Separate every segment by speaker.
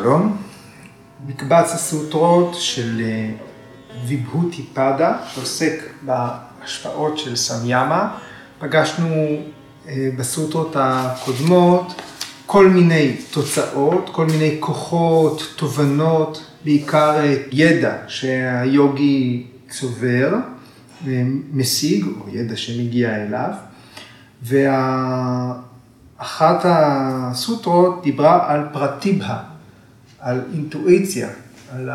Speaker 1: שלום. מקבץ הסוטרות של ויבהותי פדה, שעוסק בהשפעות של סמיאמה. פגשנו בסוטרות הקודמות כל מיני תוצאות, כל מיני כוחות, תובנות, בעיקר ידע שהיוגי צובר ומשיג, או ידע שמגיע אליו. ואחת הסוטרות דיברה על פרטיבהה, על אינטואיציה, על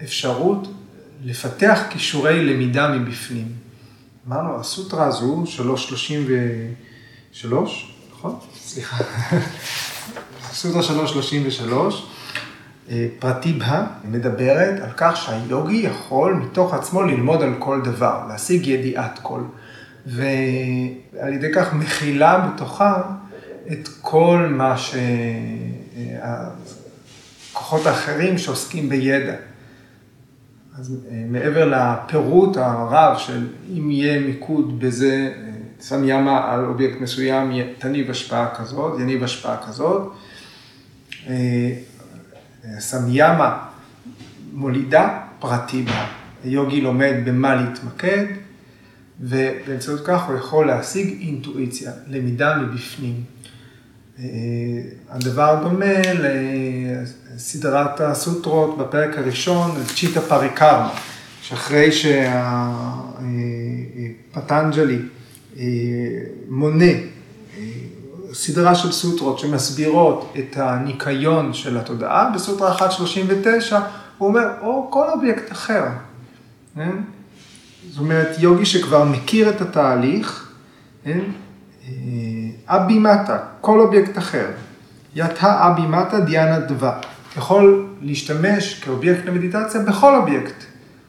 Speaker 1: האפשרות לפתח כישורי למידה מבפנים. אמרנו, הסוטרה הזו, 333, נכון? סליחה. סוטרה 333, פרטיבהה, מדברת על כך שהיוגי יכול מתוך עצמו ללמוד על כל דבר, להשיג ידיעת כל. ועל ידי כך מכילה בתוכה את כל מה שהכוחות האחרים שעוסקים בידע. אז מעבר לפירוט הרב של אם יהיה מיקוד בזה, שם ימה על אובייקט מסוים, תניב השפעה כזאת, יניב השפעה כזאת. שם ימה מולידה פרטי בה. יוגי לומד במה להתמקד. ובאמצעות כך הוא יכול להשיג אינטואיציה, למידה מבפנים. הדבר דומה לסדרת הסוטרות בפרק הראשון, צ'יטה פריקרמה, שאחרי שהפטנג'לי מונה סדרה של סוטרות שמסבירות את הניקיון של התודעה, בסוטרה 139 הוא אומר, או כל אובייקט אחר. זאת אומרת, יוגי שכבר מכיר את התהליך, अभिमत, כל אובייקט אחר, יתה אבי מטה דיאנה דבה, יכול להשתמש כאובייקט למדיטציה בכל אובייקט.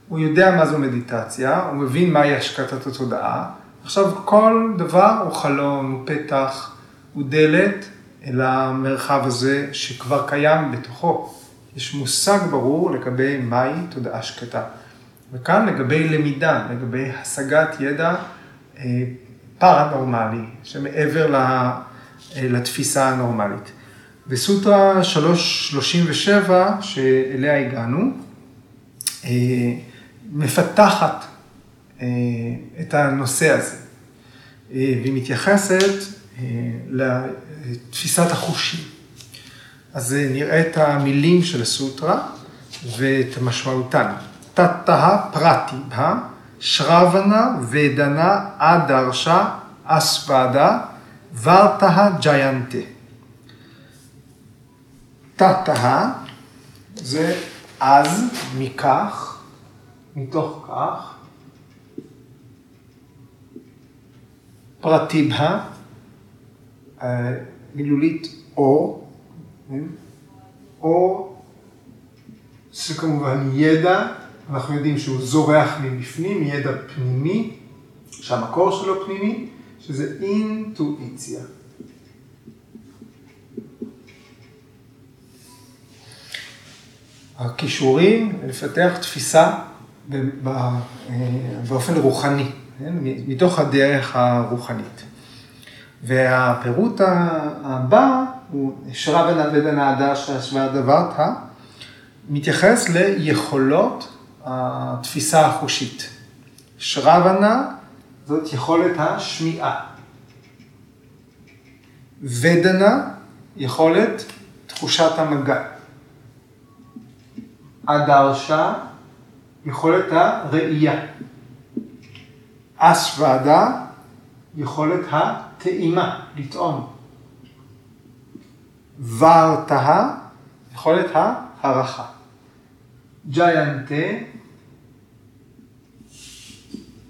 Speaker 1: הוא יודע מה זו מדיטציה, הוא מבין מהי השקטת התודעה. עכשיו, כל דבר הוא חלון, הוא פתח, הוא דלת אל המרחב הזה שכבר קיים בתוכו. יש מושג ברור לגבי מהי תודעה שקטה. וכאן לגבי למידה, לגבי השגת ידע פרנורמלי, שמעבר לתפיסה הנורמלית. בסוטרה 337 שאליה הגענו, מפתחת את הנושא הזה, והיא מתייחסת לתפיסת החושים. אז נראה את המילים של הסוטרה ואת משמעותן. תתאה פרטיבה, שרבנה ודנה אדרשה אסוודה, ורתאה ג'יינטה. תתאה זה אז, מכך, מתוך כך. פרטיבה, מילולית או, או שכמובן ידע, אנחנו יודעים שהוא זורח מבפנים, ידע פנימי, שהמקור שלו פנימי, שזה אינטואיציה. הכישורים, לפתח תפיסה באופן רוחני, מתוך הדרך הרוחנית. והפירוט הבא הוא שרבנה ודנדה שהשוואה דברתא, מתייחס ליכולות התפיסה החושית. שרבנה זאת יכולת השמיעה. ודנה יכולת תחושת המגע. אדרשה יכולת הראייה. אסוודה יכולת הטעימה, לטעום. ורתאה יכולת הערכה. ג'יינטה,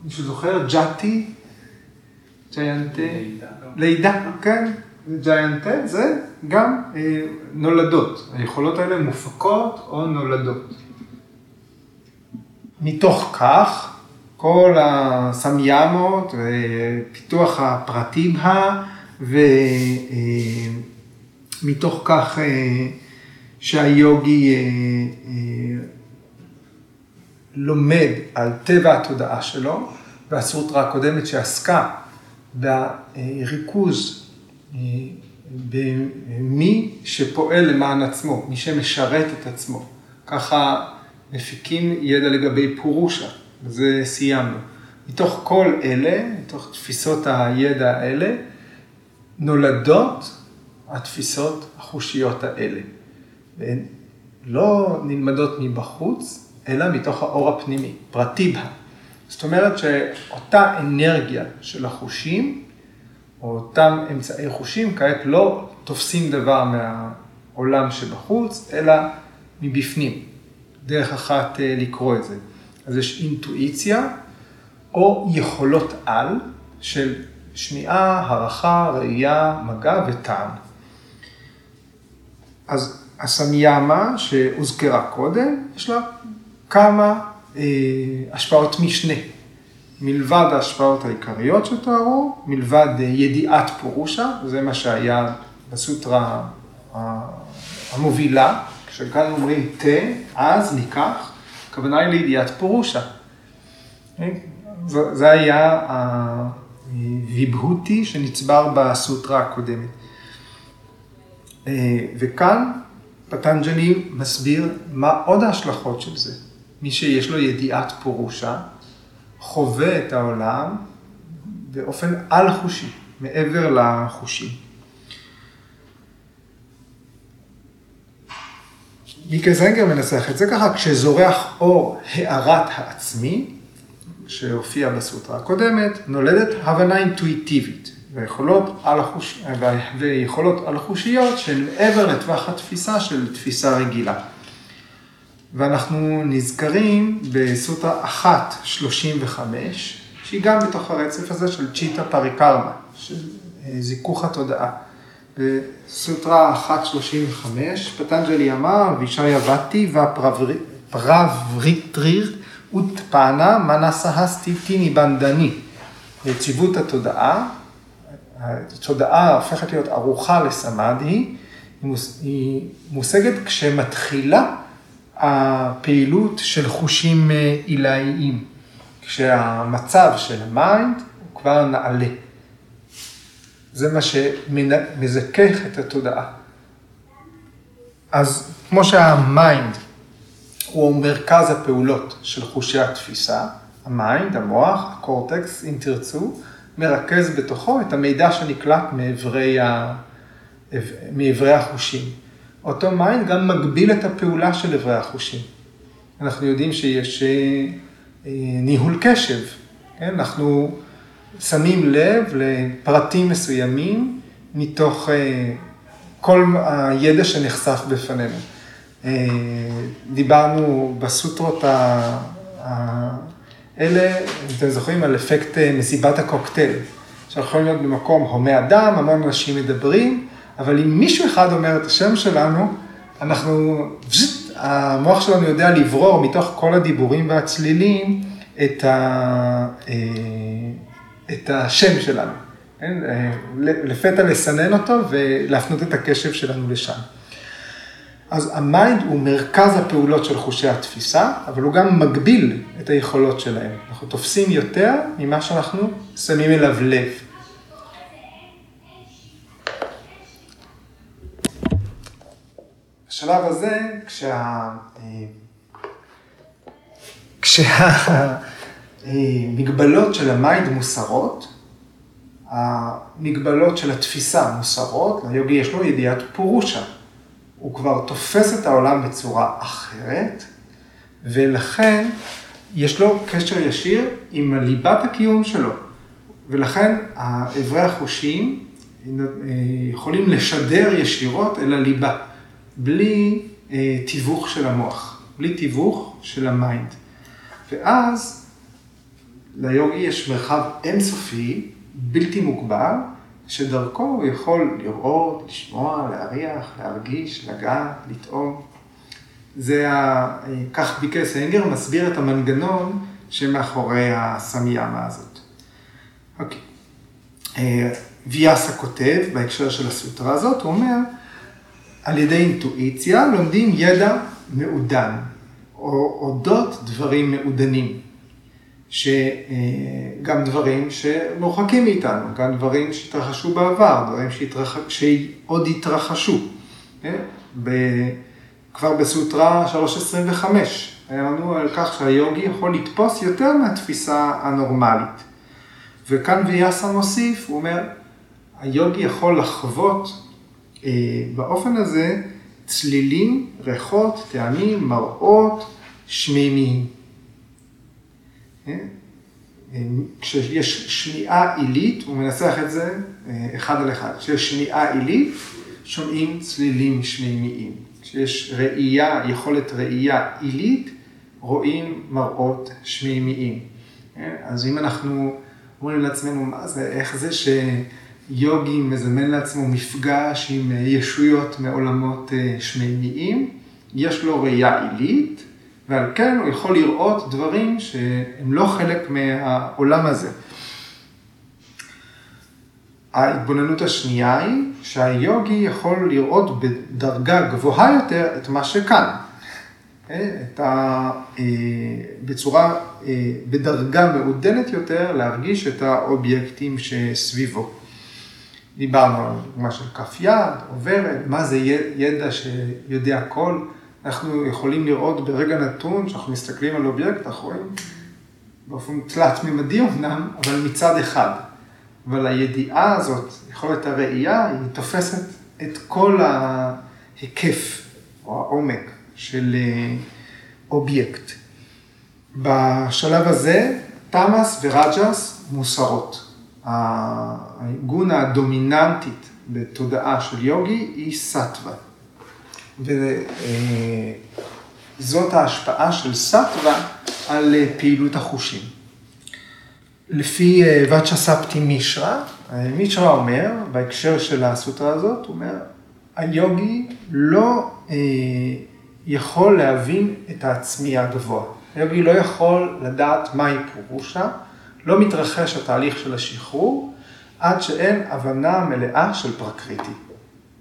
Speaker 1: מישהו זוכר? ג'אטי? ג'יינטה? לידה, כן. ג'יינטה זה גם אה, נולדות. היכולות האלה מופקות או נולדות. מתוך כך, כל הסמיאמות ופיתוח הפרטים ה... ומתוך אה, כך אה, שהיוגי לומד על טבע התודעה שלו, והסוטרה הקודמת שעסקה בריכוז במי שפועל למען עצמו, מי שמשרת את עצמו. ככה מפיקים ידע לגבי פורושה, וזה סיימנו. מתוך כל אלה, מתוך תפיסות הידע האלה, נולדות התפיסות החושיות האלה. והן לא נלמדות מבחוץ, אלא מתוך האור הפנימי, פרטיבה. זאת אומרת שאותה אנרגיה של החושים, או אותם אמצעי חושים, כעת לא תופסים דבר מהעולם שבחוץ, אלא מבפנים. דרך אחת אה, לקרוא את זה. אז יש אינטואיציה, או יכולות על של שמיעה, הערכה, ראייה, מגע וטעם. אז הסמיאמה שהוזכרה קודם, יש לה כמה אה, השפעות משנה. מלבד ההשפעות העיקריות שתוארו, מלבד אה, ידיעת פורושה, זה מה שהיה בסוטרה המובילה, כשכאן אומרים תה, אז ניקח, הכוונה היא לידיעת פורושה. זה היה הוויבהותי שנצבר בסוטרה הקודמת. אה, וכאן פטנג'לי מסביר מה עוד ההשלכות של זה. מי שיש לו ידיעת פורושה, חווה את העולם באופן על-חושי, מעבר לחושים. מיקה זנגר מנסח את זה ככה, כשזורח אור הארת העצמי, שהופיע בסוטרה הקודמת, נולדת הבנה אינטואיטיבית ויכולות על, החוש... ויכולות על חושיות שהן מעבר לטווח התפיסה של תפיסה רגילה. ואנחנו נזכרים בסוטרה 1.35, שהיא גם בתוך הרצף הזה של צ'יטה פריקרמה, של אה, זיכוך התודעה. בסוטרה 1.35, פטנג'לי אמר, וישי אבתי והפרבריטריר אוטפנה מנסהסטי טיני בנדני. יציבות התודעה, התודעה הופכת להיות ערוכה לסמאדי, היא מושגת כשמתחילה הפעילות של חושים אה, עילאיים, כשהמצב של ה mind הוא כבר נעלה. זה מה שמזכך את התודעה. אז כמו שה mind הוא מרכז הפעולות של חושי התפיסה, ה mind, המוח, הקורטקס, אם תרצו, מרכז בתוכו את המידע שנקלט מאיברי, ה... מאיברי החושים. אותו mind גם מגביל את הפעולה של איברי החושים. אנחנו יודעים שיש אה, ניהול קשב, כן? אנחנו שמים לב לפרטים מסוימים מתוך אה, כל הידע שנחשף בפנינו. אה, דיברנו בסוטרות האלה, אם אתם זוכרים, על אפקט אה, מסיבת הקוקטייל. שאנחנו יכולים להיות במקום הומה אדם, המון אנשים מדברים, אבל אם מישהו אחד אומר את השם שלנו, אנחנו, פשוט, המוח שלנו יודע לברור מתוך כל הדיבורים והצלילים את, ה, אה, את השם שלנו. כן? לפתע לסנן אותו ולהפנות את הקשב שלנו לשם. אז ה mind הוא מרכז הפעולות של חושי התפיסה, אבל הוא גם מגביל את היכולות שלהם. אנחנו תופסים יותר ממה שאנחנו שמים אליו לב. בשלב הזה, כשה... כשהמגבלות של ה mind מוסרות, המגבלות של התפיסה מוסרות, ליוגי יש לו ידיעת פורושה. הוא כבר תופס את העולם בצורה אחרת, ולכן יש לו קשר ישיר עם ליבת הקיום שלו. ולכן אברי החושים יכולים לשדר ישירות אל הליבה, בלי אה, תיווך של המוח, בלי תיווך של ה mind. ואז ליוגי יש מרחב אינסופי, בלתי מוגבל, שדרכו הוא יכול לראות, לשמוע, להריח, להרגיש, לגעת, לטעום. זה ה... כך ביקר סנגר מסביר את המנגנון שמאחורי הסמיאמה הזאת. אוקיי. אה, ויאסה כותב בהקשר של הסוטרה הזאת, הוא אומר, על ידי אינטואיציה לומדים ידע מעודן, או אודות דברים מעודנים, שגם דברים שמורחקים מאיתנו, גם דברים שהתרחשו בעבר, דברים שהתרח... שעוד התרחשו. כן? כבר בסוטרה 325, היה לנו על כך שהיוגי יכול לתפוס יותר מהתפיסה הנורמלית. וכאן ויאסה מוסיף, הוא אומר, היוגי יכול לחוות אה, באופן הזה צלילים, ריחות, טעמים, מראות, שמימיים. אה? אה, כשיש שמיעה עילית, הוא מנסח את זה אה, אחד על אחד, כשיש שמיעה עילית, שומעים צלילים שמימיים. כשיש ראייה, יכולת ראייה עילית, רואים מראות שמימיים. אז אם אנחנו אומרים לעצמנו, מה זה, איך זה שיוגי מזמן לעצמו מפגש עם ישויות מעולמות שמימיים, יש לו ראייה עילית, ועל כן הוא יכול לראות דברים שהם לא חלק מהעולם הזה. ההתבוננות השנייה היא שהיוגי יכול לראות בדרגה גבוהה יותר את מה שכאן. את ה... אה, בצורה, אה, בדרגה מעודנת יותר, להרגיש את האובייקטים שסביבו. דיברנו על דוגמה של כף יד, עוברת, מה זה ידע שיודע הכל. אנחנו יכולים לראות ברגע נתון, כשאנחנו מסתכלים על אובייקט, אנחנו רואים באופן תלת-ממדי אמנם, אבל מצד אחד. אבל הידיעה הזאת, יכולת הראייה, היא תופסת את כל ההיקף או העומק של אה, אובייקט. בשלב הזה, תמאס ורג'ס מוסרות. הגונה הדומיננטית בתודעה של יוגי היא סטווה. וזאת ההשפעה של סטווה על אה, פעילות החושים. לפי אה, ואצ'ה ספטי מישרא, אה, מישרא אומר, בהקשר של הסוטרה הזאת, הוא אומר, היוגי לא אה, יכול להבין את העצמי הגבוה. היוגי לא יכול לדעת מהי פורושה, לא מתרחש התהליך של השחרור, עד שאין הבנה מלאה של פרקריטי,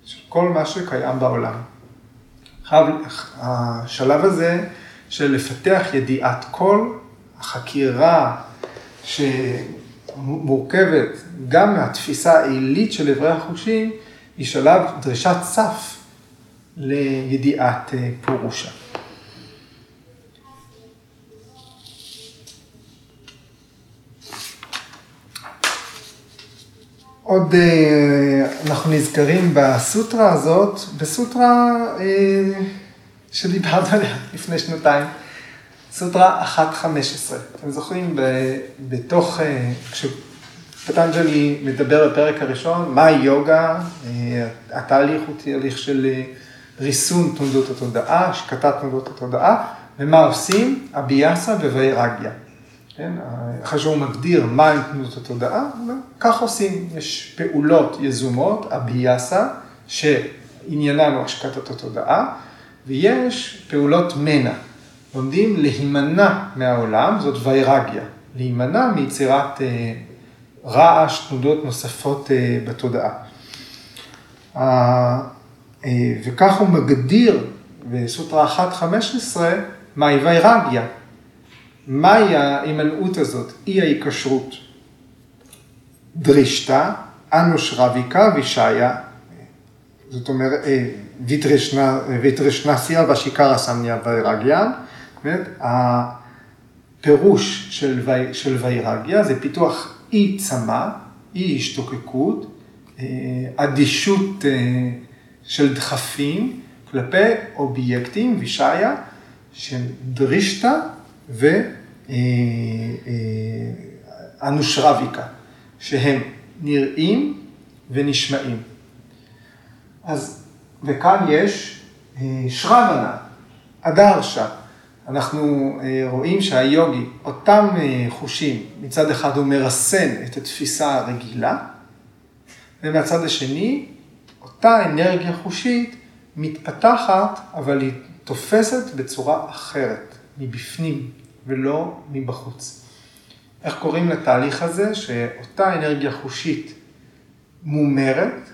Speaker 1: של כל מה שקיים בעולם. השלב הזה של לפתח ידיעת כל, החקירה שמורכבת גם מהתפיסה העילית של אברי החושים, היא שלב דרישת סף לידיעת פורושה. עוד אה, אנחנו נזכרים בסוטרה הזאת, בסוטרה אה, שדיברנו עליה לפני שנתיים, סוטרה 1.15. אתם זוכרים, בתוך, אה, כשפטנג'לי מדבר בפרק הראשון, מה יוגה, התהליך הוא תהליך של ריסון תנודות התודעה, השקטת תנודות התודעה, ומה עושים? אביאסה ווירגיה. כן? אחרי שהוא מגדיר מהי תנועות התודעה, כך עושים, יש פעולות יזומות, אביאסה, שעניינן הוא השקטת התודעה, ויש פעולות מנע, לומדים להימנע מהעולם, זאת ויירגיה, להימנע מיצירת אה, רעש, תנודות נוספות אה, בתודעה. אה, וכך הוא מגדיר בסוטרה 1.15 מהי ויירגיה. מהי ההימנעות הזאת? אי ההיקשרות. דרישתא, אנושרביקה וישעיה, זאת אומרת, אה, ויטרשנסיה ושיקרא סמניה ויירגיה, הפירוש של, וי, של ויירגיה זה פיתוח אי צמא, אי השתוקקות, אה, אדישות אה, של דחפים כלפי אובייקטים, וישעיה, של דרישתא ואנושרביקה, שהם נראים ונשמעים. אז, וכאן יש אה, שרבנה, אדרשה. אנחנו אה, רואים שהיוגי, אותם אה, חושים, מצד אחד הוא מרסן את התפיסה הרגילה, ומהצד השני, אותה אנרגיה חושית מתפתחת, אבל היא תופסת בצורה אחרת, מבפנים, ולא מבחוץ. איך קוראים לתהליך הזה? שאותה אנרגיה חושית מומרת,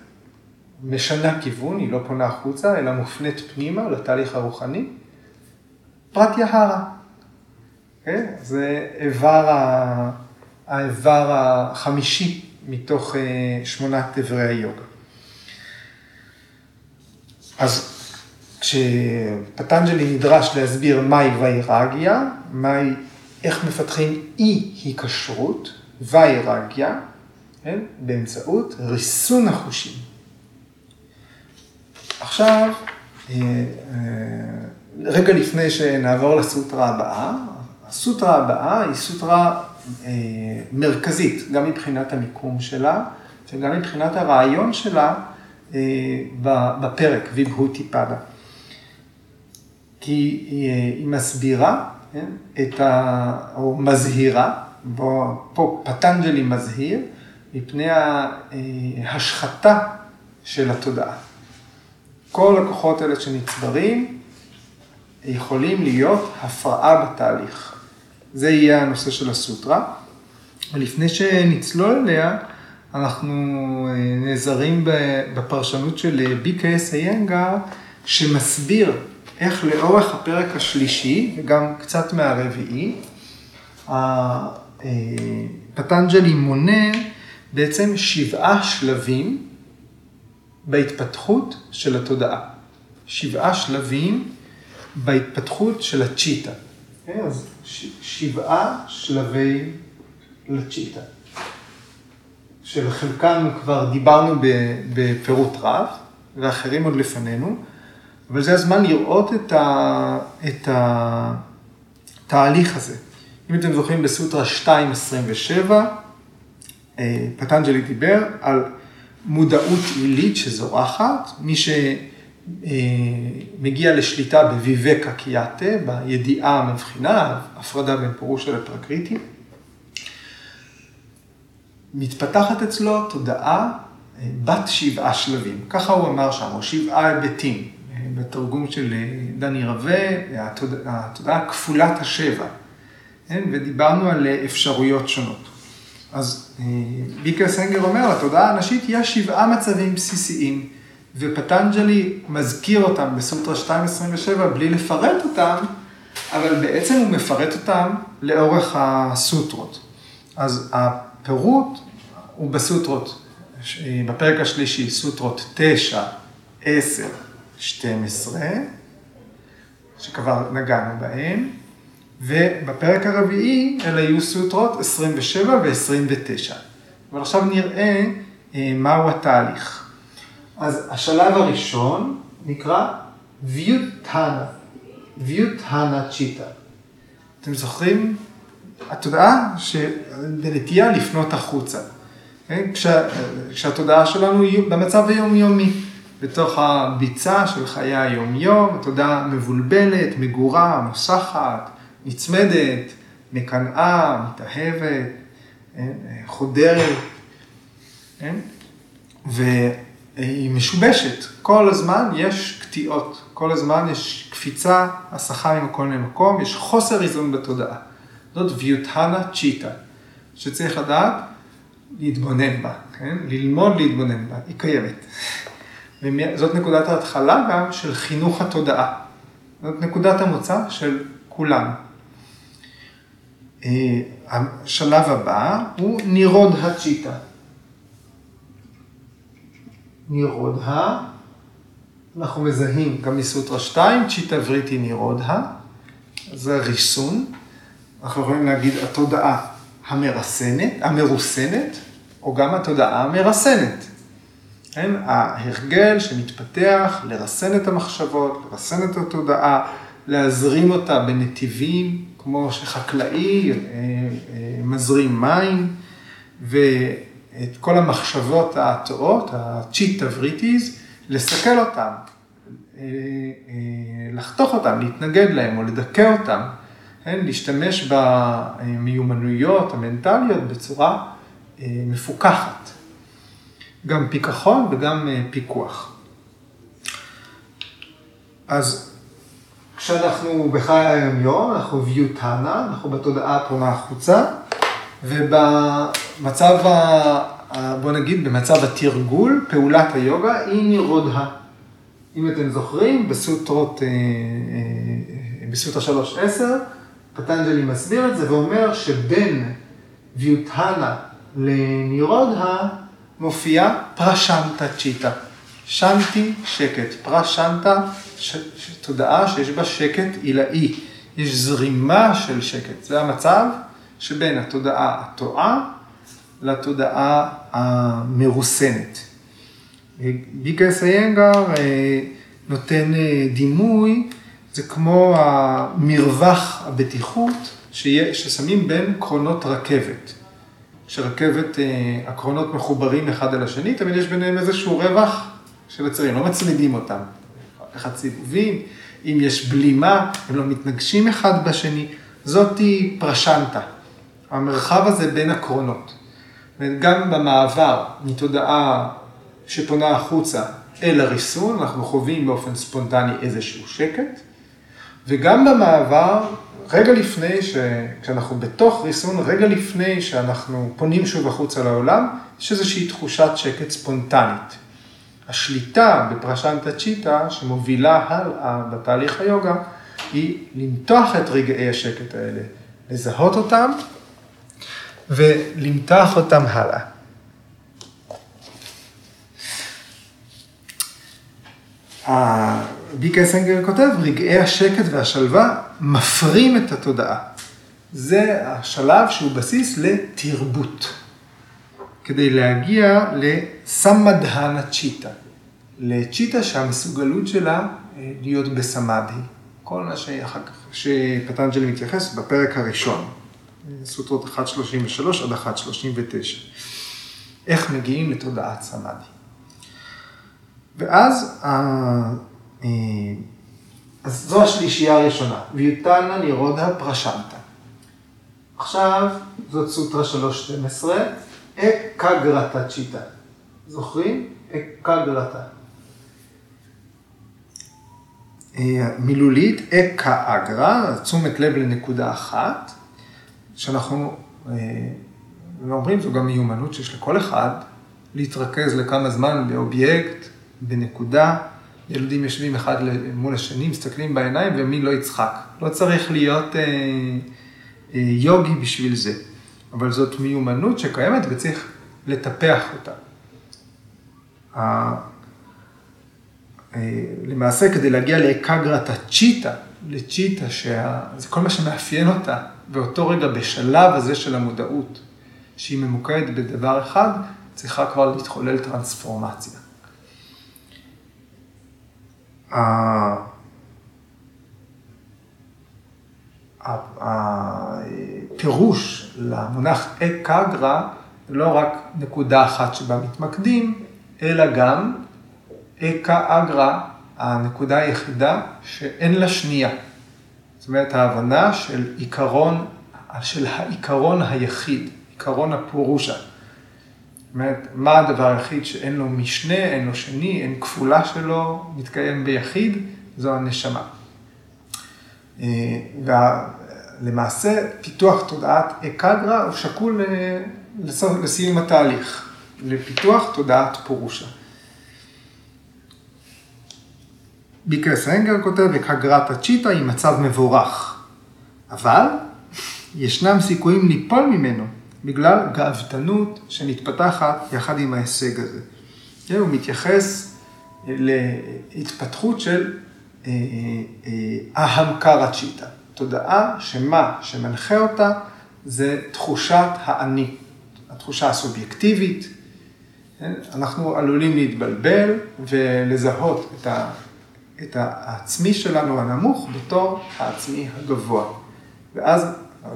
Speaker 1: משנה כיוון, היא לא פונה החוצה, אלא מופנית פנימה לתהליך הרוחני, פרט יהרה. כן? זה איבר, ה... האיבר החמישי מתוך שמונת איברי היוגה. אז כשפטנג'לי נדרש להסביר מהי ויירגיה, מהי, איך מפתחים אי היקשרות, ויירגיה, כן? באמצעות ריסון החושים. עכשיו, אה, אה, רגע לפני שנעבור לסוטרה הבאה, הסוטרה הבאה היא סוטרה אה, מרכזית, גם מבחינת המיקום שלה וגם מבחינת הרעיון שלה בפרק, ויבהותי פדה. כי היא מסבירה כן, את ה... או מזהירה, בו, פה פטנג'לי מזהיר, מפני ההשחתה של התודעה. כל הכוחות האלה שנצברים יכולים להיות הפרעה בתהליך. זה יהיה הנושא של הסוטרה. ולפני שנצלול אליה, אנחנו אה, נעזרים בפרשנות של BKS איינגר, שמסביר איך לאורך הפרק השלישי, וגם קצת מהרביעי, פטנג'לי מונה בעצם שבעה שלבים בהתפתחות של התודעה. שבעה שלבים בהתפתחות של הצ'יטה. Okay, אז שבעה שלבי לצ'יטה, שלחלקם כבר דיברנו בפירוט רב, ואחרים עוד לפנינו, אבל זה הזמן לראות את, ה, את התהליך הזה. אם אתם זוכרים בסוטרה 2.27, אה, פטנג'לי דיבר על מודעות עילית שזורחת, מי שמגיע לשליטה בוויבקה קיאטה, בידיעה המבחינה, הפרדה בין פירושה לפרקריטי, מתפתחת אצלו תודעה אה, בת שבעה שלבים, ככה הוא אמר שם, או שבעה היבטים, אה, בתרגום של דני רווה, התודעה כפולת השבע, כן? ודיברנו על אפשרויות שונות. אז אה, ביקר סנגר אומר, לתודעה הנשית יש שבעה מצבים בסיסיים, ופטנג'לי מזכיר אותם בסוטרה 2.27 בלי לפרט אותם, אבל בעצם הוא מפרט אותם לאורך הסוטרות. אז הפירוט הוא בסוטרות, אה, בפרק השלישי, סוטרות 9, 10, 12, שכבר נגענו בהם. ובפרק הרביעי אלה יהיו סוטרות 27 ו-29. אבל עכשיו נראה אה, מהו התהליך. אז השלב הראשון נקרא ויוטהנה, ויוטהנה צ'יטה. אתם זוכרים? התודעה שבנטייה לפנות החוצה. כן? כשה, כשהתודעה שלנו היא במצב היומיומי, בתוך הביצה של חיי היומיום, התודעה מבולבלת, מגורה, מוסחת, נצמדת, מקנאה, מתאהבת, חודרת, כן? והיא משובשת. כל הזמן יש קטיעות, כל הזמן יש קפיצה, הסחה ממקום למקום, יש חוסר איזון בתודעה. זאת ויוטהנה צ'יטה, שצריך לדעת להתבונן בה, כן? ללמוד להתבונן בה, היא קיימת. זאת נקודת ההתחלה גם של חינוך התודעה. זאת נקודת המוצא של כולם. אה, השלב הבא הוא נירוד הצ'יטה. נירודה, אנחנו מזהים גם מסוטרה 2, צ'יטה וריטי נירודה, זה ריסון. אנחנו יכולים להגיד התודעה המרסנת, המרוסנת, או גם התודעה המרסנת. כן? ההרגל שמתפתח לרסן את המחשבות, לרסן את התודעה, להזרים אותה בנתיבים, כמו שחקלאי אה, אה, מזרים מים, ואת כל המחשבות הטועות, הצ'יטה וריטיז, לסכל אותם, אה, לחתוך אותם, להתנגד להם או לדכא אותם, כן? להשתמש במיומנויות המנטליות בצורה מפוקחת. גם פיכחון וגם פיקוח. אז כשאנחנו בחיי היום-יום, אנחנו ויוטנה, אנחנו בתודעה הפונה החוצה, ובמצב, ה... בוא נגיד, במצב התרגול, פעולת היוגה היא נירודה. אם אתם זוכרים, בסוטרות, אה, אה, בסוטרה 3.10, פטנג'לי מסביר את זה ואומר שבין ויוטהנה לנירודה מופיעה פרשנטה צ'יטה. שנטי, שקט. פרשנטה, ש... תודעה שיש בה שקט עילאי. יש זרימה של שקט. זה המצב שבין התודעה הטועה לתודעה המרוסנת. ביקרס איינגר אה, נותן אה, דימוי, זה כמו המרווח הבטיחות ששמים בין קרונות רכבת. כשרכבת, אה, הקרונות מחוברים אחד אל השני, תמיד יש ביניהם איזשהו רווח של הצירים, לא מצמידים אותם. אחד סיבובים, אם יש בלימה, הם לא מתנגשים אחד בשני, זאתי פרשנטה. המרחב הזה בין הקרונות. וגם במעבר מתודעה שפונה החוצה אל הריסון, אנחנו חווים באופן ספונטני איזשהו שקט, וגם במעבר, רגע לפני, ש... כשאנחנו בתוך ריסון, רגע לפני שאנחנו פונים שוב החוצה לעולם, יש איזושהי תחושת שקט ספונטנית. השליטה בפרשנטה צ'יטה, שמובילה הלאה בתהליך היוגה, היא למתוח את רגעי השקט האלה, לזהות אותם ולמתוח אותם הלאה. ביקה סנגר כותב, רגעי השקט והשלווה מפרים את התודעה. זה השלב שהוא בסיס לתרבות. כדי להגיע לסמדהנה צ'יטה. לצ'יטה שהמסוגלות שלה אה, להיות בסמאדי. כל מה שאחר כך, שפטנג'לי מתייחס בפרק הראשון, סוטרות 1.33 עד 1.39. איך מגיעים לתודעת סמאדי. ואז, אז זו השלישייה הראשונה, ויוטלנה נירודה פרשנטה. עכשיו, זאת סוטרה 3.12, אקגרטה צ'יטה. זוכרים? אקגרטה. אה, מילולית, אקה אגרה, תשומת לב לנקודה אחת, שאנחנו אה, אומרים, זו גם מיומנות שיש לכל אחד, להתרכז לכמה זמן באובייקט, בנקודה. ילדים יושבים אחד מול השני, מסתכלים בעיניים, ומי לא יצחק. לא צריך להיות אה, אה, יוגי בשביל זה, אבל זאת מיומנות שקיימת וצריך לטפח אותה. אה, למעשה, כדי להגיע לאקגרת הצ'יטה, לצ'יטה, שזה כל מה שמאפיין אותה, באותו רגע, בשלב הזה של המודעות, שהיא ממוקדת בדבר אחד, צריכה כבר להתחולל טרנספורמציה. הפירוש למונח אקגרה, לא רק נקודה אחת שבה מתמקדים, אלא גם אקה אגרא, הנקודה היחידה שאין לה שנייה. זאת אומרת, ההבנה של עיקרון, של העיקרון היחיד, עיקרון הפורושה. אומרת, מה הדבר היחיד שאין לו משנה, אין לו שני, אין כפולה שלו, מתקיים ביחיד, זו הנשמה. אה, ולמעשה, פיתוח תודעת אקגרא הוא שקול אה, לסיום התהליך, לפיתוח תודעת פורושה. ביקרס רנגר כותב, וקגרת הצ'יטה היא מצב מבורך. אבל ישנם סיכויים ליפול ממנו בגלל גאוותנות שמתפתחת יחד עם ההישג הזה. כן, הוא מתייחס להתפתחות של אה, אה, אהמקרה צ'יטה, תודעה שמה שמנחה אותה זה תחושת האני, התחושה הסובייקטיבית. כן, אנחנו עלולים להתבלבל ולזהות את ה... את העצמי שלנו הנמוך בתור העצמי הגבוה. ואז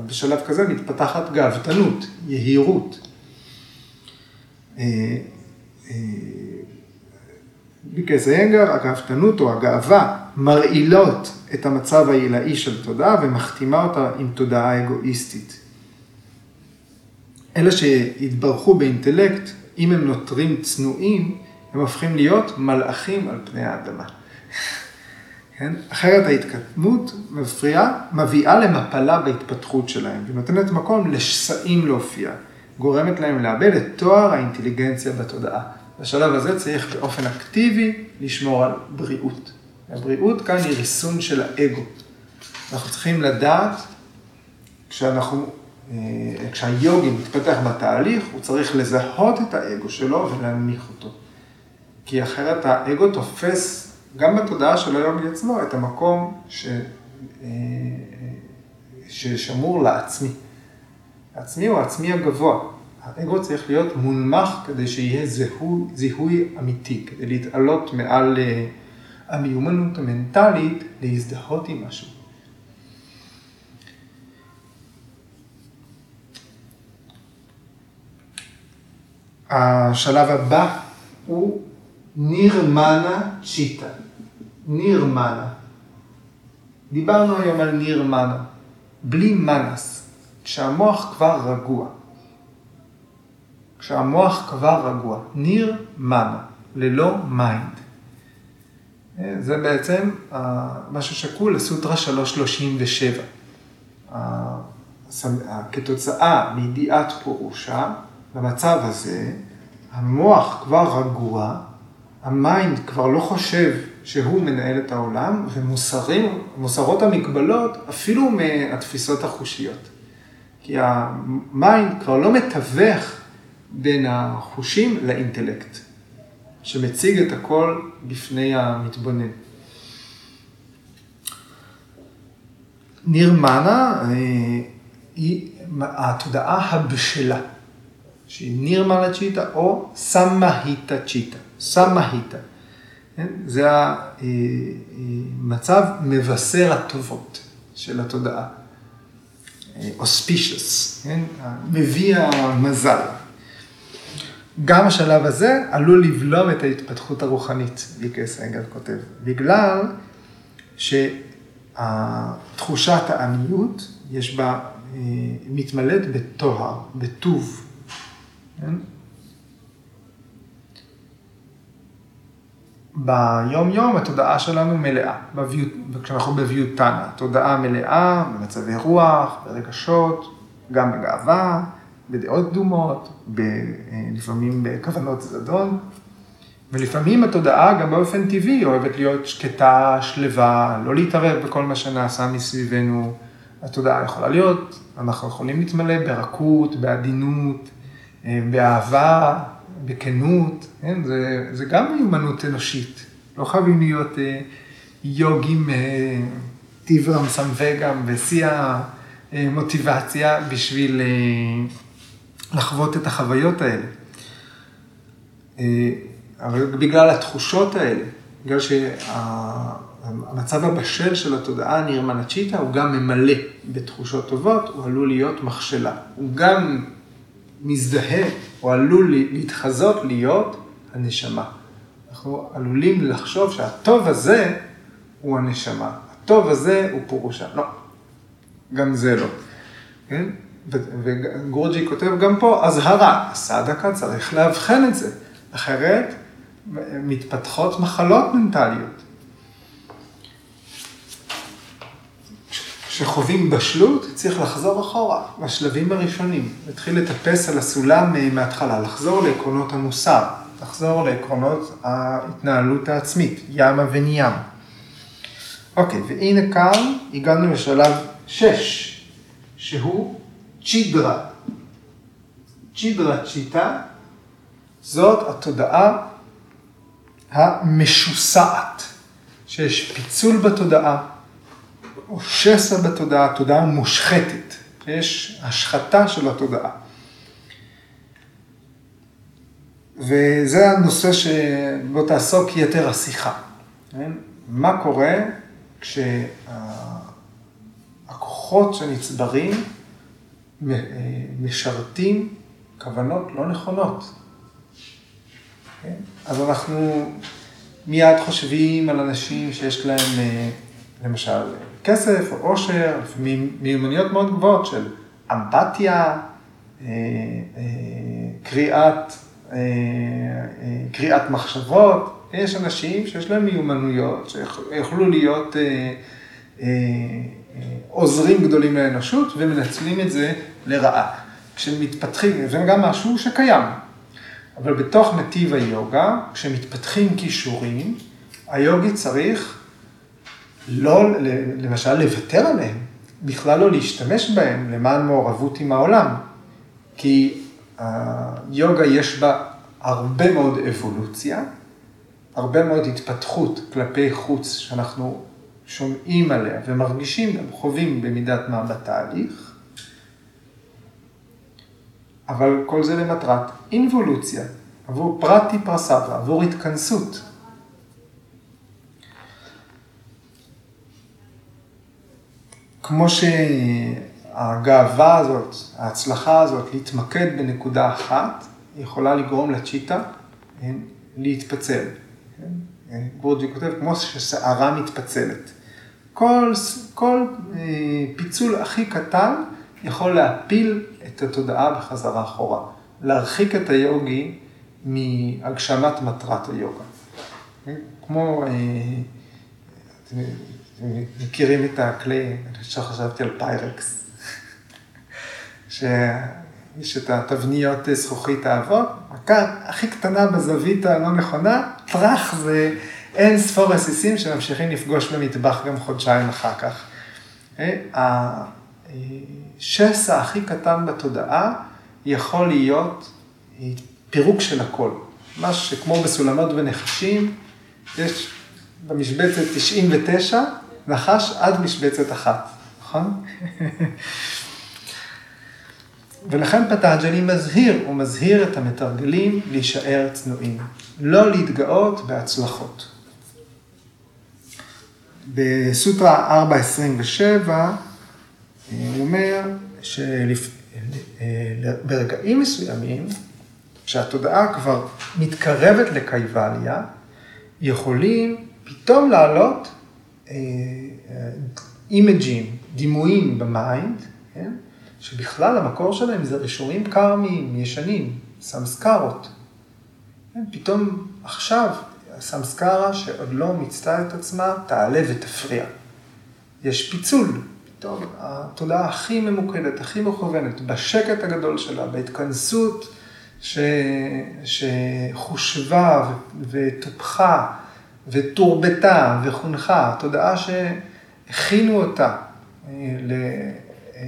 Speaker 1: בשלב כזה מתפתחת גאוותנות, יהירות. אה, אה, הגאוותנות או הגאווה מרעילות את המצב העילאי של תודעה ומחתימה אותה עם תודעה אגואיסטית. אלה שהתברכו באינטלקט, אם הם נותרים צנועים, הם הופכים להיות מלאכים על פני האדמה. כן? אחרת ההתקדמות מפריעה, מביאה למפלה בהתפתחות שלהם, ונותנת מקום לשסעים להופיע, גורמת להם לאבד את תואר האינטליגנציה בתודעה. בשלב הזה צריך באופן אקטיבי לשמור על בריאות. הבריאות כאן היא ריסון של האגו. אנחנו צריכים לדעת כשאנחנו, כשהיוגי מתפתח בתהליך, הוא צריך לזהות את האגו שלו ולהנמיך אותו. כי אחרת האגו תופס, גם בתודעה של היוגי עצמו, את המקום ש... ששמור לעצמי. העצמי הוא העצמי הגבוה. האגו צריך להיות מונמך כדי שיהיה זיהוי, זיהוי אמיתי, כדי להתעלות מעל uh, המיומנות המנטלית להזדהות עם משהו. השלב הבא הוא נירמנה צ'יטה. נירמנה. דיברנו היום על נירמנה. בלי מנס, כשהמוח כבר רגוע. כשהמוח כבר רגוע, ניר מנה, ללא mind. זה בעצם מה ששקול לסוטרה 337. כתוצאה מידיעת פורושה, במצב הזה, המוח כבר רגוע, ה mind כבר לא חושב שהוא מנהל את העולם, ומוסרות המגבלות אפילו מהתפיסות החושיות. כי ה mind כבר לא מתווך בין החושים לאינטלקט, שמציג את הכל בפני המתבונן. נירמנה אה, היא התודעה הבשלה, שהיא נירמנה צ'יטה או סמהיטה צ'יטה, סמהיטה. כן? זה המצב מבשר הטובות של התודעה. auspicious, כן? מביא המזל. גם השלב הזה עלול לבלום את ההתפתחות הרוחנית, ויקה סנגר כותב, בגלל שתחושת העניות, יש בה, אה, מתמלאת בטוהר, בטוב. כן? ביום-יום התודעה שלנו מלאה, כשאנחנו בביוטנה, תודעה מלאה במצבי רוח, ברגשות, גם בגאווה, בדעות קדומות, ב, לפעמים בכוונות זדון, ולפעמים התודעה גם באופן טבעי אוהבת להיות שקטה, שלווה, לא להתערב בכל מה שנעשה מסביבנו. התודעה יכולה להיות, אנחנו יכולים להתמלא ברכות, בעדינות, אה, באהבה, בכנות, כן? זה, זה גם מיומנות אנושית. לא חייבים להיות אה, יוגים אה, טיברם סמווגם בשיא המוטיבציה בשביל אה, לחוות את החוויות האלה. אה, אבל בגלל התחושות האלה, בגלל שהמצב הבשל של התודעה הנרמנצ'יטה הוא גם ממלא בתחושות טובות, הוא עלול להיות מכשלה. הוא גם מזדהה או עלול להתחזות להיות הנשמה. אנחנו עלולים לחשוב שהטוב הזה הוא הנשמה, הטוב הזה הוא פורושה. לא, גם זה לא. כן? וגורג'י כותב גם פה, אזהרה, הסדקה צריך לאבחן את זה, אחרת מתפתחות מחלות מנטליות. כשחווים בשלות, צריך לחזור אחורה, בשלבים הראשונים. להתחיל לטפס על הסולם אה, מההתחלה, לחזור לעקרונות המוסר, לחזור לעקרונות ההתנהלות העצמית, ימה וניאמה. אוקיי, והנה כאן הגענו לשלב 6, שהוא צ'ידרה. צ'ידרה צ'יטה, זאת התודעה המשוסעת, שיש פיצול בתודעה, או שסע בתודעה, תודעה מושחתת. יש השחתה של התודעה. וזה הנושא שבו תעסוק יתר השיחה. כן? מה קורה כשהכוחות שנצברים משרתים כוונות לא נכונות. כן? אז אנחנו מיד חושבים על אנשים שיש להם אה, למשל כסף או עושר, מיומנויות מאוד גבוהות של אמפתיה, אה, אה, קריאת, אה, קריאת מחשבות. יש אנשים שיש להם מיומנויות, שיכולו להיות עוזרים גדולים לאנושות ומנצלים את זה לרעה. כשמתפתחים, זה גם משהו שקיים, אבל בתוך נתיב היוגה, כשמתפתחים כישורים, היוגי צריך לא, למשל, לוותר עליהם, בכלל לא להשתמש בהם למען מעורבות עם העולם, כי היוגה יש בה הרבה מאוד אבולוציה, הרבה מאוד התפתחות כלפי חוץ שאנחנו שומעים עליה ומרגישים, גם חווים במידת מה בתהליך, אבל כל זה למטרת אינבולוציה, עבור פרטי פרסבה, עבור התכנסות. כמו שהגאווה הזאת, ההצלחה הזאת להתמקד בנקודה אחת, יכולה לגרום לצ'יטה כן, להתפצל. גורג'י כן? כותב, כמו ששערה מתפצלת. כל, כל אה, פיצול הכי קטן יכול להפיל את התודעה בחזרה אחורה, להרחיק את היוגי מהגשמת מטרת היוגה. כן? כמו, אה, מכירים את הכלי, אני חושב שחשבתי על פיירקס, שיש את התבניות זכוכית האבות, מכה הכי קטנה בזווית הלא נכונה, טראח זה אין ספור רסיסים שממשיכים לפגוש במטבח גם חודשיים אחר כך. אה, השסע הכי קטן בתודעה יכול להיות פירוק של הכל. מה שכמו בסולמות ונחשים, יש במשבצת 99, נחש עד משבצת אחת, נכון? ולכן פטנג'לי מזהיר, הוא מזהיר את המתרגלים להישאר צנועים, לא להתגאות בהצלחות. בסוטרה 4.27 הוא אומר שברגעים מסוימים, כשהתודעה כבר מתקרבת לקייווליה, יכולים פתאום לעלות image ים, דימויים ב mind, כן? שבכלל המקור שלהם זה רישומים קרמיים, ישנים, סמסקרות. כן? פתאום עכשיו הסמסקרה שעוד לא מיצתה את עצמה, תעלה ותפריע. יש פיצול, פתאום התודעה הכי ממוקדת, הכי מכוונת, בשקט הגדול שלה, בהתכנסות ש... שחושבה וטופחה ותורבתה וחונכה, תודעה שהכינו אותה אה. אה,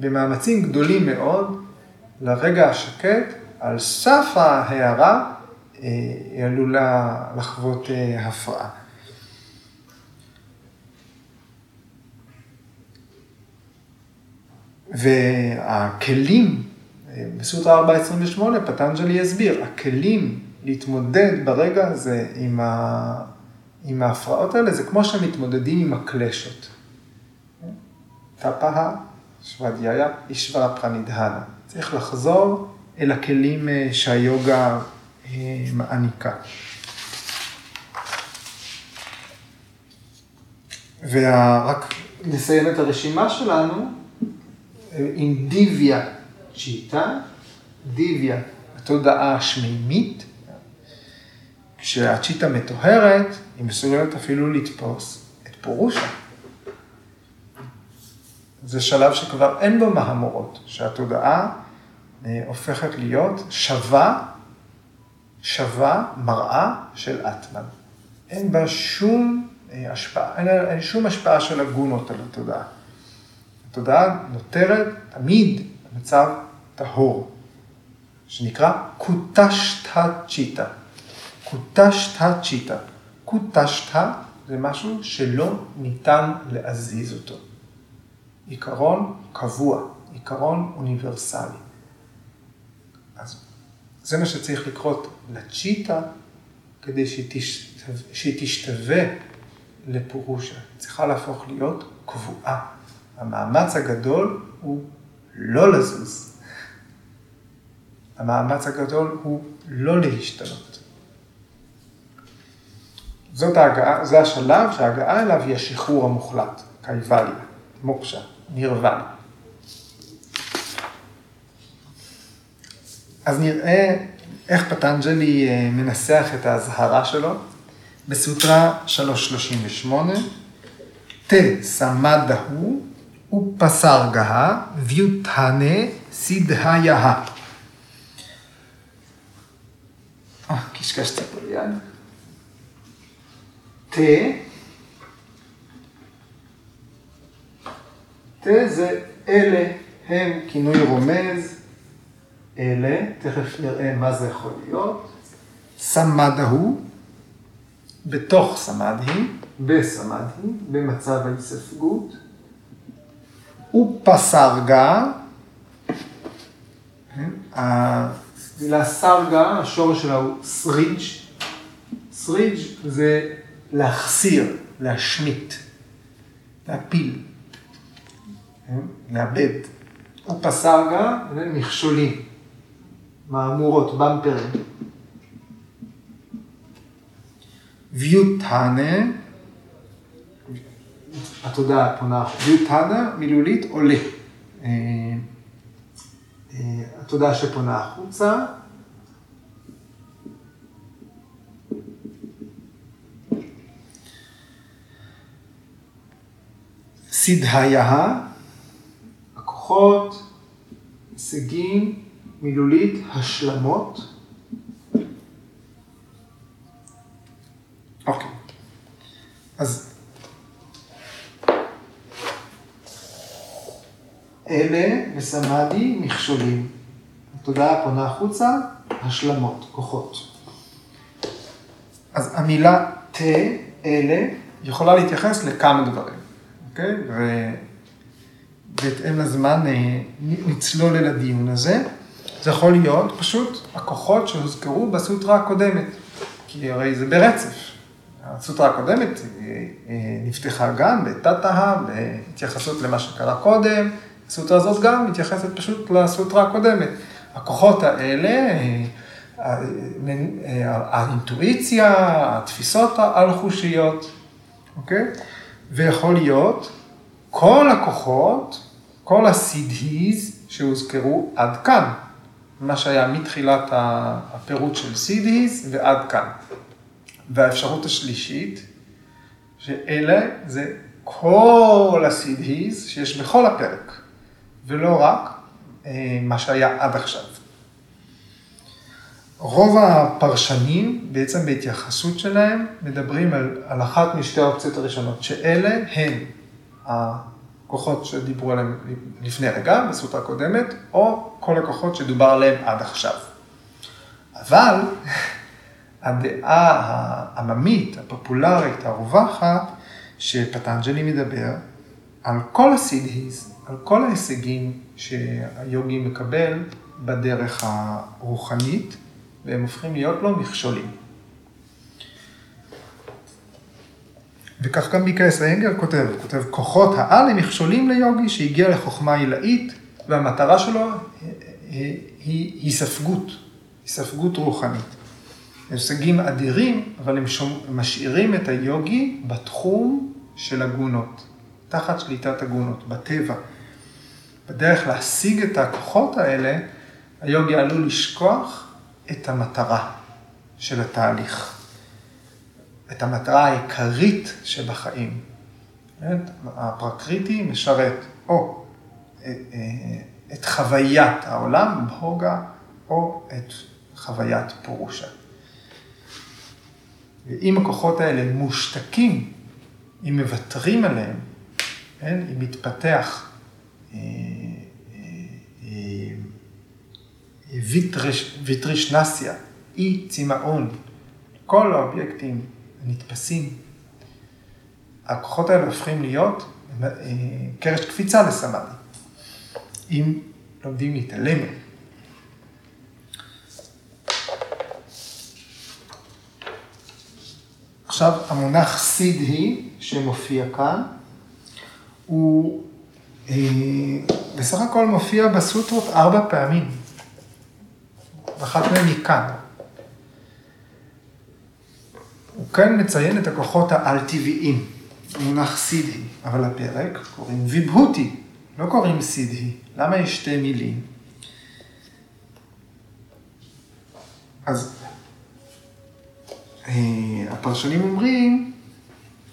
Speaker 1: במאמצים גדולים מאוד לרגע השקט, על סף ההערה אה, היא עלולה לחוות הפרעה. והכלים, בסוטרה 428 פטנג'לי יסביר, הכלים להתמודד ברגע הזה עם, ה... עם ההפרעות האלה, זה כמו שמתמודדים עם הקלשות. טפאה, שוודיה, אישווה פרנידהנה. צריך לחזור אל הכלים אה, שהיוגה אה, מעניקה. ורק נסיים את הרשימה שלנו אה, עם דיוויה צ'יטה, דיוויה, התודעה השמימית, כשהצ'יטה מטוהרת, היא מסוגלת אפילו לתפוס את פורושה. זה שלב שכבר אין בו מהמורות, שהתודעה אה, הופכת להיות שווה, שווה מראה של אטמן. אין בה שום אה, השפעה, אין, אין שום השפעה של הגונות על התודעה. התודעה נותרת תמיד במצב טהור, שנקרא קוטשתא צ'יטה. קוטשתא צ'יטה. קוטשתא זה משהו שלא ניתן להזיז אותו. עיקרון קבוע, עיקרון אוניברסלי. אז זה מה שצריך לקרות לצ'יטה כדי שהיא, תשתווה, לפורושה. צריכה להפוך להיות קבועה. המאמץ הגדול הוא לא לזוז. המאמץ הגדול הוא לא להשתנות. זאת ההגעה, זה השלב שההגעה אליו היא השחרור המוחלט, קייבליה, מוקשה, נירוונה. אז נראה איך פטנג'לי אה, מנסח את האזהרה שלו בסוטרה 338, תה סמדהו ופסרגה ויוטהנה סידהיה. אה, קשקשתי פה ליד. תה, ת זה אלה הם כינוי רומז, אלה, תכף נראה מה זה יכול להיות. סמדה הוא, בתוך סמדהי, בסמדהי, במצב ההיספגות. ופסרגה, כן, המילה סרגה, השורש שלה הוא סריג', סריג' זה להחסיר, להשמיט, להפיל, כן, לאבד. ופסרגה זה מכשולים, מהמורות, במפרים. ויוטנה, התודעה פונה, ויוטנה מילולית עולה. אה, אה, התודעה שפונה החוצה. סדהיה, הכוחות, הישגים, מילולית, השלמות. אוקיי. אז אלה וסמדי מכשולים. התודעה פונה החוצה, השלמות, כוחות. אז המילה ת, אלה, יכולה להתייחס לכמה דברים, אוקיי? ובהתאם לזמן אה, נצלול אל הדיון הזה. זה יכול להיות פשוט הכוחות שהוזכרו בסוטרה הקודמת, כי הרי זה ברצף. הסוטרה הקודמת אה, אה, נפתחה גם בתתאה, בהתייחסות למה שקרה קודם, הסוטרה הזאת גם מתייחסת פשוט לסוטרה הקודמת. הכוחות האלה, האינטואיציה, התפיסות הלחושיות, אוקיי? ויכול להיות כל הכוחות, כל הסידהיז שהוזכרו עד כאן, מה שהיה מתחילת הפירוט של סידהיז ועד כאן. והאפשרות השלישית, שאלה זה כל הסידהיז שיש בכל הפרק, ולא רק אה, מה שהיה עד עכשיו. רוב הפרשנים, בעצם בהתייחסות שלהם, מדברים על, על אחת משתי האופציות הראשונות, שאלה הן הכוחות שדיברו עליהם לפני רגע, בסוטה הקודמת, או כל הכוחות שדובר עליהם עד עכשיו. אבל הדעה העממית, הפופולרית, הרווחת, שפטנג'לי מדבר על כל הסידהיז, על כל ההישגים שהיוגי מקבל בדרך הרוחנית, והם הופכים להיות לו מכשולים. וכך גם מיקייס אנגר כותב, הוא כותב, כוחות העל הם מכשולים ליוגי שהגיע לחוכמה עילאית, והמטרה שלו היא היספגות, היספגות רוחנית. הישגים אדירים, אבל הם משאירים את היוגי בתחום של הגונות, תחת שליטת הגונות, בטבע. בדרך להשיג את הכוחות האלה, היוגי עלול לשכוח את המטרה של התהליך, את המטרה העיקרית שבחיים. הפרקריטי משרת או אה, אה, את חוויית העולם, בהוגה, או את חוויית פורושה. ואם הכוחות האלה מושתקים, אם מוותרים עליהם, כן, אם מתפתח אה, אה, ויטרישנסיה, אי צמאון, כל האובייקטים הנתפסים, הכוחות האלה הופכים להיות אה, קרש קפיצה לסמאדי, אם לומדים להתעלם. עכשיו, המונח סידהי שמופיע כאן, הוא אה, בסך הכל מופיע בסוטרות ארבע פעמים. ואחת מהן היא כאן. הוא כאן מציין את הכוחות העל-טבעיים, המונח סידהי, אבל הפרק קוראים ויבהותי, לא קוראים סידהי. למה יש שתי מילים? אז אה, הפרשנים אומרים,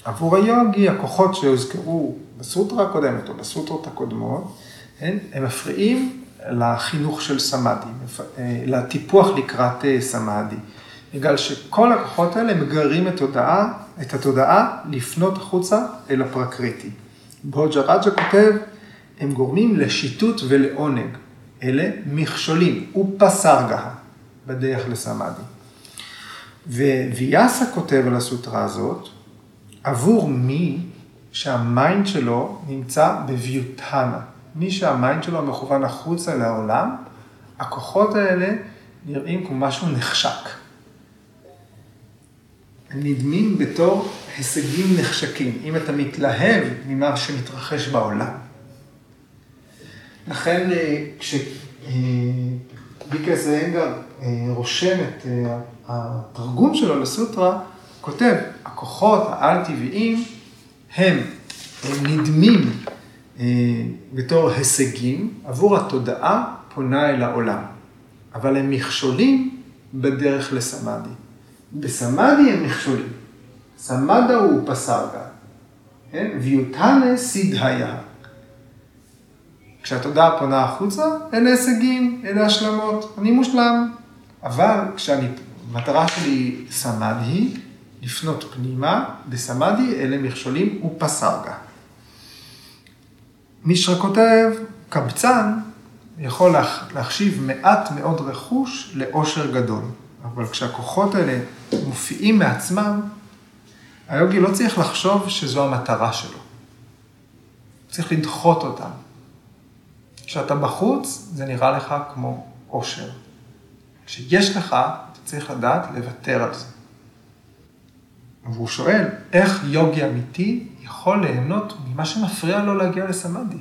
Speaker 1: עבור היוגי, הכוחות שהוזכרו בסוטרה הקודמת או בסוטרות הקודמות, הם, הם מפריעים לחינוך של סמאדי, לטיפוח לקראת אה, סמאדי. בגלל שכל הכוחות האלה מגרים את, תודעה, את התודעה לפנות החוצה אל הפרקריטי. בוג'ה רג'ה כותב, הם גורמים לשיטוט ולעונג. אלה מכשולים, אופסרגה בדרך לסמאדהי. וויאסה כותב על הסוטרה הזאת, עבור מי שה mind שלו נמצא בוויוטהנה. מי שה mind שלו מכוון החוצה לעולם, הכוחות האלה נראים כמו משהו נחשק. נדמים בתור הישגים נחשקים, אם אתה מתלהב ממה שמתרחש בעולם. לכן אה, כשביקס אנגר אה, רושם את אה, התרגום שלו לסוטרה, כותב, הכוחות העל-טבעיים הם, הם נדמים בתור הישגים עבור התודעה פונה אל העולם, אבל הם מכשולים בדרך לסמאדי. בסמאדי הם מכשולים. סמדה הוא פסרגה, כן? ויוטנה סידהיה. כשהתודעה פונה החוצה, אלה הישגים, אלה השלמות, אני מושלם. אבל כשהמטרה שלי סמדי, לפנות פנימה, בסמדי אלה מכשולים ופסרגה. מישרא כותב, קבצן יכול להחשיב מעט מאוד רכוש לאושר גדול. אבל כשהכוחות האלה מופיעים מעצמם, היוגי לא צריך לחשוב שזו המטרה שלו. צריך לדחות אותם. כשאתה בחוץ, זה נראה לך כמו עושר. כשיש לך, אתה צריך לדעת לוותר על זה. והוא שואל, איך יוגי אמיתי יכול ליהנות ממה שמפריע לו להגיע לסמאדי?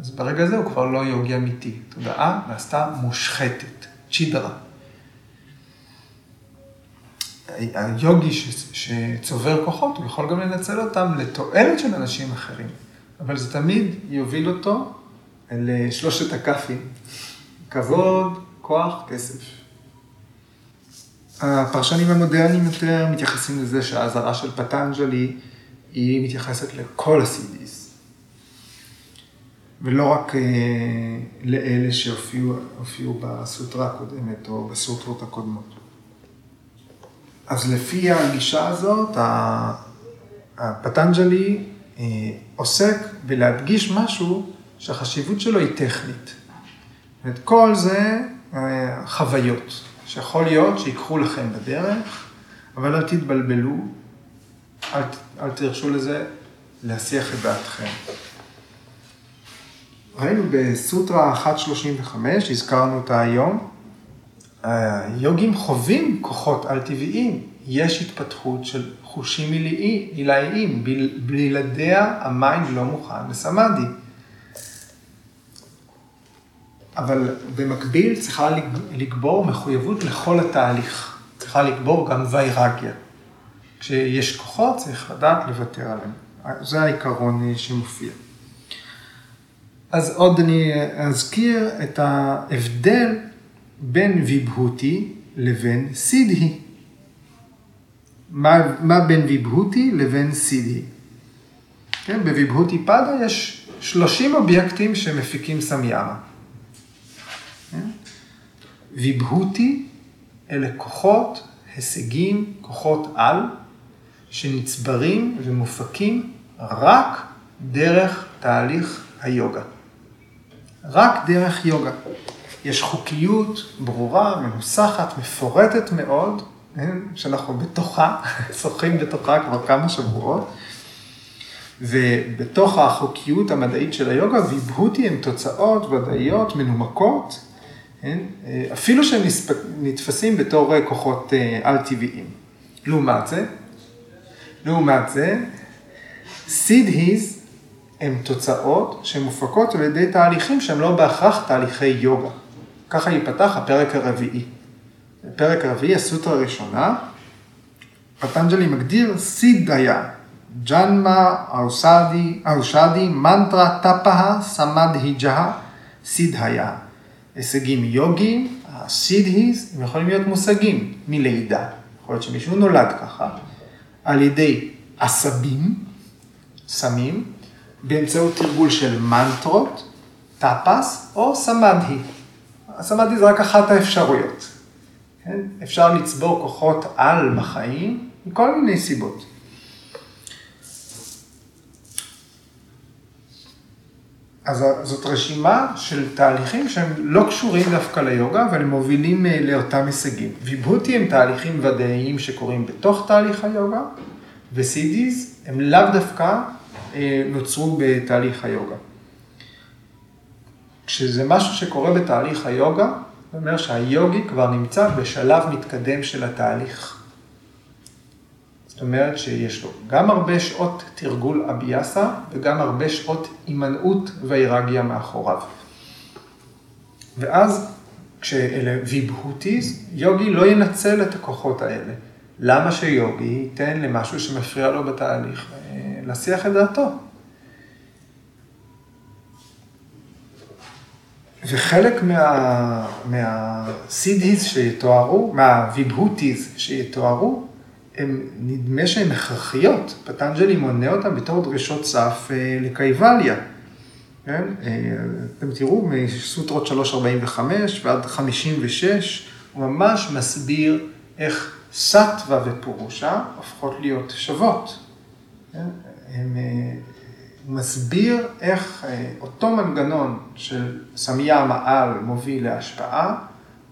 Speaker 1: אז ברגע הזה הוא כבר לא יוגי אמיתי. תודעה נעשתה מושחתת, צ'ידרה. היוגי שצובר כוחות, הוא יכול גם לנצל אותם לתועלת של אנשים אחרים, אבל זה תמיד יוביל אותו לשלושת הכ"פים, כבוד, כוח, כסף. הפרשנים המודרניים יותר מתייחסים לזה שהאזהרה של פטנג'לי היא מתייחסת לכל הסידיס, ולא רק אה, לאלה שהופיעו בסוטרה הקודמת או בסוטרות הקודמות. אז לפי הגישה הזאת, הפטנג'לי אה, עוסק בלהדגיש משהו שהחשיבות שלו היא טכנית. ואת כל זה אה, חוויות, שיכול להיות שיקחו לכם בדרך, אבל אל תתבלבלו, אל, אל תרשו לזה להסיח את דעתכם. ראינו בסוטרה 135, הזכרנו אותה היום, היוגים חווים כוחות על-טבעיים, יש התפתחות של חושים עילאיים, בלעדיה ה mind לא מוכן לסמאדהי. אבל במקביל צריכה לגבור מחויבות לכל התהליך, צריכה לגבור גם ויירגיה. כשיש כוחות צריך לדעת לוותר עליהם. זה העיקרון שמופיע. אז עוד אני אזכיר את ההבדל בין ויבהותי לבין סידהי. מה, מה בין ויבהותי לבין סידהי? כן, בוויבהותי פדה יש 30 אובייקטים שמפיקים סמיאמה. כן? ויבהותי אלה כוחות, הישגים, כוחות על, שנצברים ומופקים רק דרך תהליך היוגה. רק דרך יוגה. יש חוקיות ברורה, מנוסחת, מפורטת מאוד, כן? שאנחנו בתוכה, שוחים בתוכה כבר כמה שבועות, ובתוך החוקיות המדעית של היוגה, ויבהותי הן תוצאות ודאיות, מנומקות, כן? אפילו שהן נתפסים בתור כוחות אה, על-טבעיים. לעומת זה, לעומת זה, סידהיז הן תוצאות שמופקות על ידי תהליכים שהם לא בהכרח תהליכי יוגה. ככה ייפתח הפרק הרביעי. הפרק הרביעי, הסוטרה הראשונה, פטנג'לי מגדיר סידהיה, ג'נמה אאושדי, מנטרה טפאה, סמדהיג'ה, סידהיה. הישגים יוגיים, הסידהיז, הם יכולים להיות מושגים מלידה. יכול להיות שמישהו נולד ככה, על ידי עשבים, סמים, באמצעות תרגול של מנטרות, טפס או סמדהי. הסמאדי זה רק אחת האפשרויות. כן? אפשר לצבור כוחות על בחיים מכל מיני סיבות. אז זאת רשימה של תהליכים שהם לא קשורים דווקא ליוגה, אבל הם מובילים אה, לאותם הישגים. ויבהותי הם תהליכים ודאיים שקורים בתוך תהליך היוגה, וסידיז הם לאו דווקא אה, נוצרו בתהליך היוגה. כשזה משהו שקורה בתהליך היוגה, זה אומר שהיוגי כבר נמצא בשלב מתקדם של התהליך. זאת אומרת שיש לו גם הרבה שעות תרגול אביאסה וגם הרבה שעות הימנעות ואירגיה מאחוריו. ואז כשאלה ויבהוטיז, יוגי לא ינצל את הכוחות האלה. למה שיוגי ייתן למשהו שמפריע לו בתהליך אה, להסיח את דעתו? וחלק מה, מהסידהיז שיתוארו, מהוויבהוטיז שיתוארו, הם, נדמה שהן הכרחיות, פטנג'לי מונה אותן בתור דרישות סף אה, לקייבליה. כן? אה, אתם תראו, מסוטרות 345 ועד 56, הוא ממש מסביר איך סטווה ופורושה הופכות להיות שוות. כן? הם, אה, הוא מסביר איך אותו מנגנון של סמיה מעל מוביל להשפעה,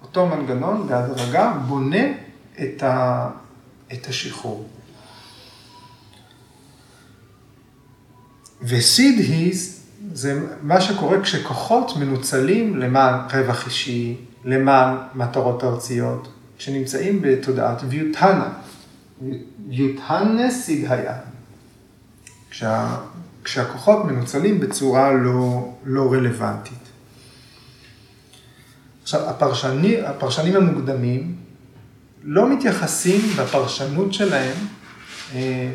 Speaker 1: אותו מנגנון בהדרגה בונה את ה... את השחרור. וסידהיז זה מה שקורה כשכוחות מנוצלים למען רווח אישי, למען מטרות ארציות, שנמצאים בתודעת ויוטהנה. ויוטהנה סידהיה. כשה, כשהכוחות מנוצלים בצורה לא, לא רלוונטית. עכשיו, הפרשני, הפרשנים המוקדמים לא מתייחסים בפרשנות שלהם אה,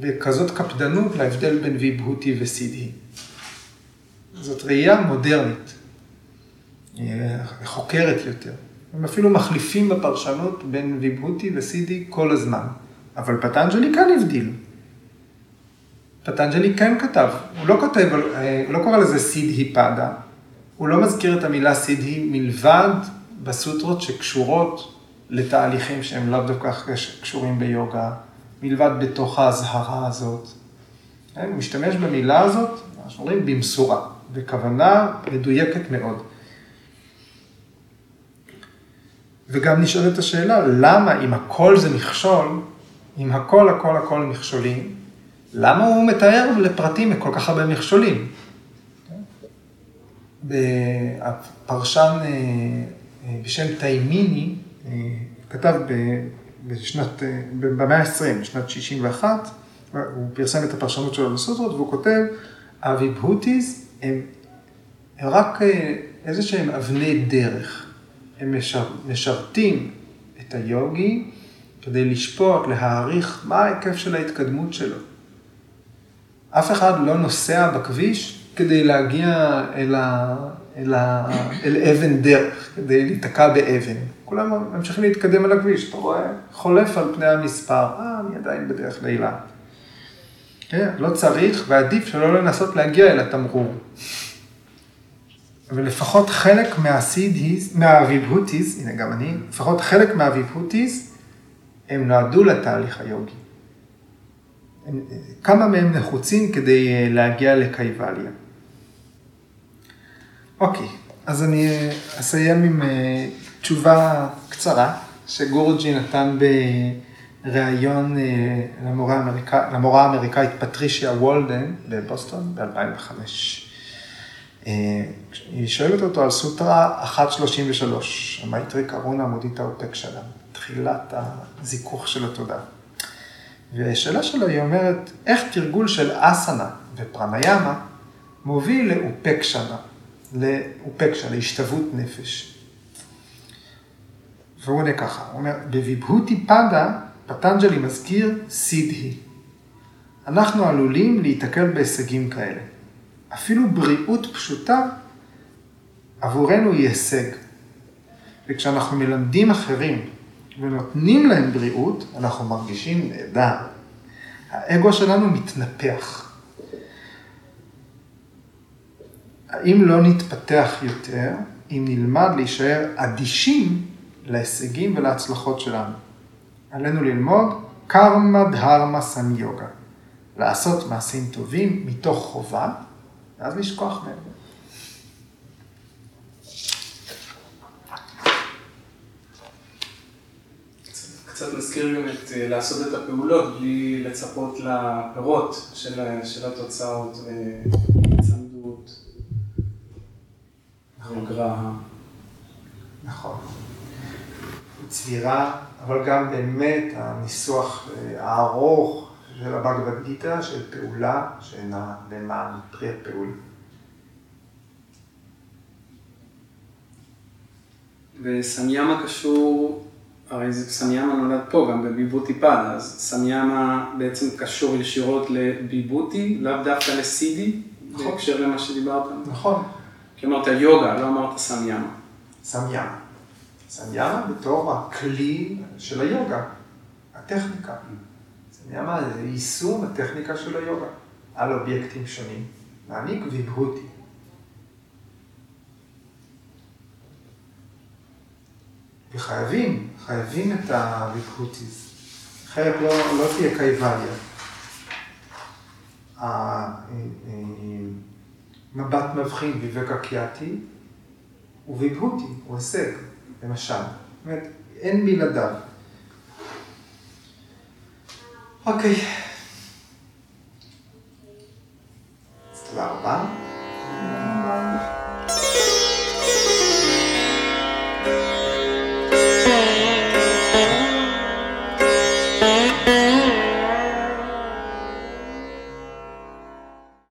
Speaker 1: בכזאת קפדנות להבדל בין ויבהותי וסידהי. זאת ראייה מודרנית, אה, חוקרת יותר. הם אפילו מחליפים בפרשנות בין ויבהותי וסידהי כל הזמן. אבל פטנג'לי כן הבדיל. פטנג'לי כן כתב, הוא לא כותב, אה, הוא לא קורא לזה סידהי פאדה, הוא לא מזכיר את המילה סידהי מלבד בסוטרות שקשורות לתהליכים שהם לאו דווקא קשורים ביוגה, מלבד בתוך האזהרה הזאת. הוא משתמש במילה הזאת, אנחנו אומרים במשורה, בכוונה מדויקת מאוד. וגם נשאלת השאלה, למה אם הכל זה מכשול, אם הכל הכל הכל מכשולים, למה הוא מתאר לפרטים כל כך הרבה מכשולים? הפרשן אה, אה, בשם תיימיני, כתב בשנת, במאה ה-20, בשנת 61, הוא פרסם את הפרשנות שלו לסוטרות, והוא כותב, הוויבהוטיז הם רק אה, איזה שהם אבני דרך. הם משר, משרתים את היוגי כדי לשפוט, להעריך מה ההיקף של ההתקדמות שלו. אף אחד לא נוסע בכביש כדי להגיע אל, ה, אל, ה, אל אבן דרך, כדי להיתקע באבן. כולם ממשיכים להתקדם על הכביש, אתה רואה, חולף על פני המספר, אה, אני עדיין בדרך לאילת. כן, לא צריך, ועדיף שלא לנסות להגיע אל התמרור. ולפחות חלק מהסידהיז, מהוויבהוטיז, הנה גם אני, לפחות חלק מהוויבהוטיז, הם נועדו לתהליך היוגי. כמה מהם נחוצים כדי אה, להגיע לקייבליה. אוקיי, אז אני אה, אסיים עם אה, תשובה קצרה שגורג'י נתן בריאיון למורה, האמריקא, למורה האמריקאית פטרישיה וולדן בבוסטון ב-2005. היא שואלת אותו על סוטרה 133, המייטרי קרונה מודיטה אופקשנם, תחילת הזיכוך של התודעה. והשאלה שלו היא אומרת, איך תרגול של אסנה ופראניאמה מוביל לאופקשנם, לאופקשה, להשתוות נפש. והוא עונה ככה, הוא אומר, בוויבהותי פדה, פטנג'לי מזכיר סידהי. אנחנו עלולים להיתקל בהישגים כאלה. אפילו בריאות פשוטה עבורנו היא הישג. וכשאנחנו מלמדים אחרים ונותנים להם בריאות, אנחנו מרגישים נהדר. האגו שלנו מתנפח. האם לא נתפתח יותר אם נלמד להישאר אדישים להישגים ולהצלחות שלנו. עלינו ללמוד קרמה דהרמה סניוגה, לעשות מעשים טובים מתוך חובה, ואז לשכוח מהם.
Speaker 2: קצת מזכיר גם את אה, לעשות את הפעולות בלי לצפות לפירות של, אה, של התוצאות, אה, צמדות, הגרעה.
Speaker 1: נכון. צבירה, אבל גם באמת הניסוח הארוך של הבגבד גיתא, של פעולה שאינה למען פרי הפעול.
Speaker 2: וסמיאמה קשור, הרי סמיאמה נולד פה, גם בביבוטי פאדה, אז סמיאמה בעצם קשור ישירות לביבוטי, לאו דווקא לסידי, נכון. בהקשר למה שדיברת.
Speaker 1: נכון.
Speaker 2: כי אמרת יוגה, לא אמרת סמיאמה.
Speaker 1: סמיאמה. סמיאמה בתור הכלי של היוגה, הטכניקה. סמיאמה זה יישום הטכניקה של היוגה על אובייקטים שונים. מעניק ויבהותי. וחייבים, חייבים את הוויבהוטיז. אחרת לא, לא תהיה קייבליה. מבט מבחין ויבקה קיאתי הוא ויבהותי, הוא הישג, למשל. אומרת, אין בלעדיו. אוקיי. אז תודה רבה.